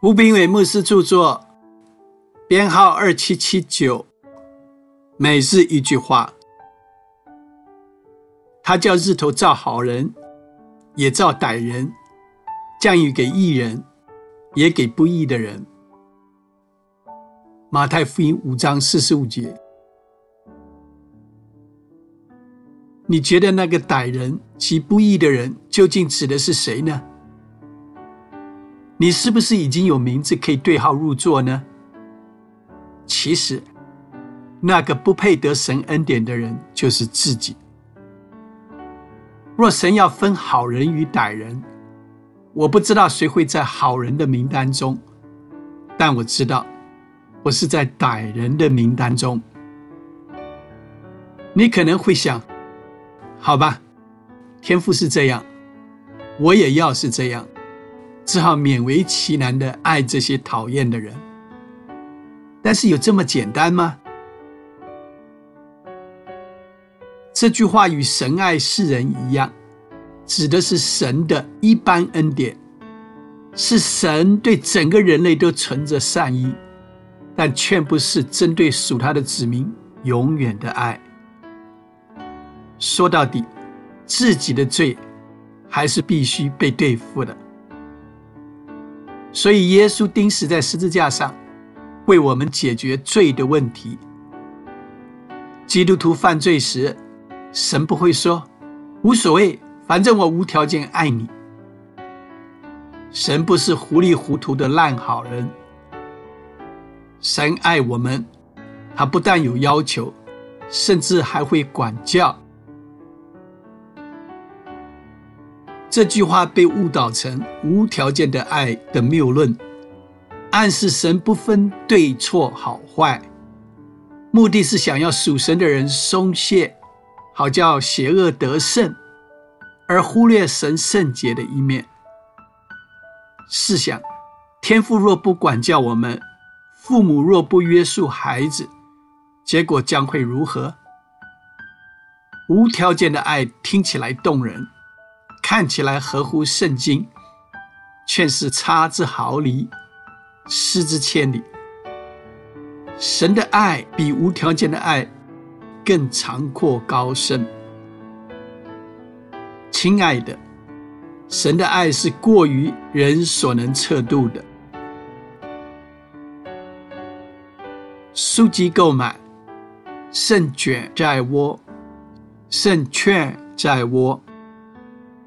吴炳伟牧师著作，编号二七七九。每日一句话，他叫日头照好人，也照歹人，降雨给义人，也给不义的人。马太福音五章四十五节。你觉得那个歹人及不义的人究竟指的是谁呢？你是不是已经有名字可以对号入座呢？其实，那个不配得神恩典的人就是自己。若神要分好人与歹人，我不知道谁会在好人的名单中，但我知道我是在歹人的名单中。你可能会想，好吧，天赋是这样，我也要是这样。只好勉为其难的爱这些讨厌的人，但是有这么简单吗？这句话与神爱世人一样，指的是神的一般恩典，是神对整个人类都存着善意，但却不是针对属他的子民永远的爱。说到底，自己的罪还是必须被对付的。所以，耶稣钉死在十字架上，为我们解决罪的问题。基督徒犯罪时，神不会说“无所谓，反正我无条件爱你”。神不是糊里糊涂的烂好人。神爱我们，他不但有要求，甚至还会管教。这句话被误导成无条件的爱的谬论，暗示神不分对错好坏，目的是想要属神的人松懈，好叫邪恶得胜，而忽略神圣洁的一面。试想，天父若不管教我们，父母若不约束孩子，结果将会如何？无条件的爱听起来动人。看起来合乎圣经，却是差之毫厘，失之千里。神的爱比无条件的爱更长阔高深。亲爱的，神的爱是过于人所能测度的。书籍购买，胜卷在握，胜券在握。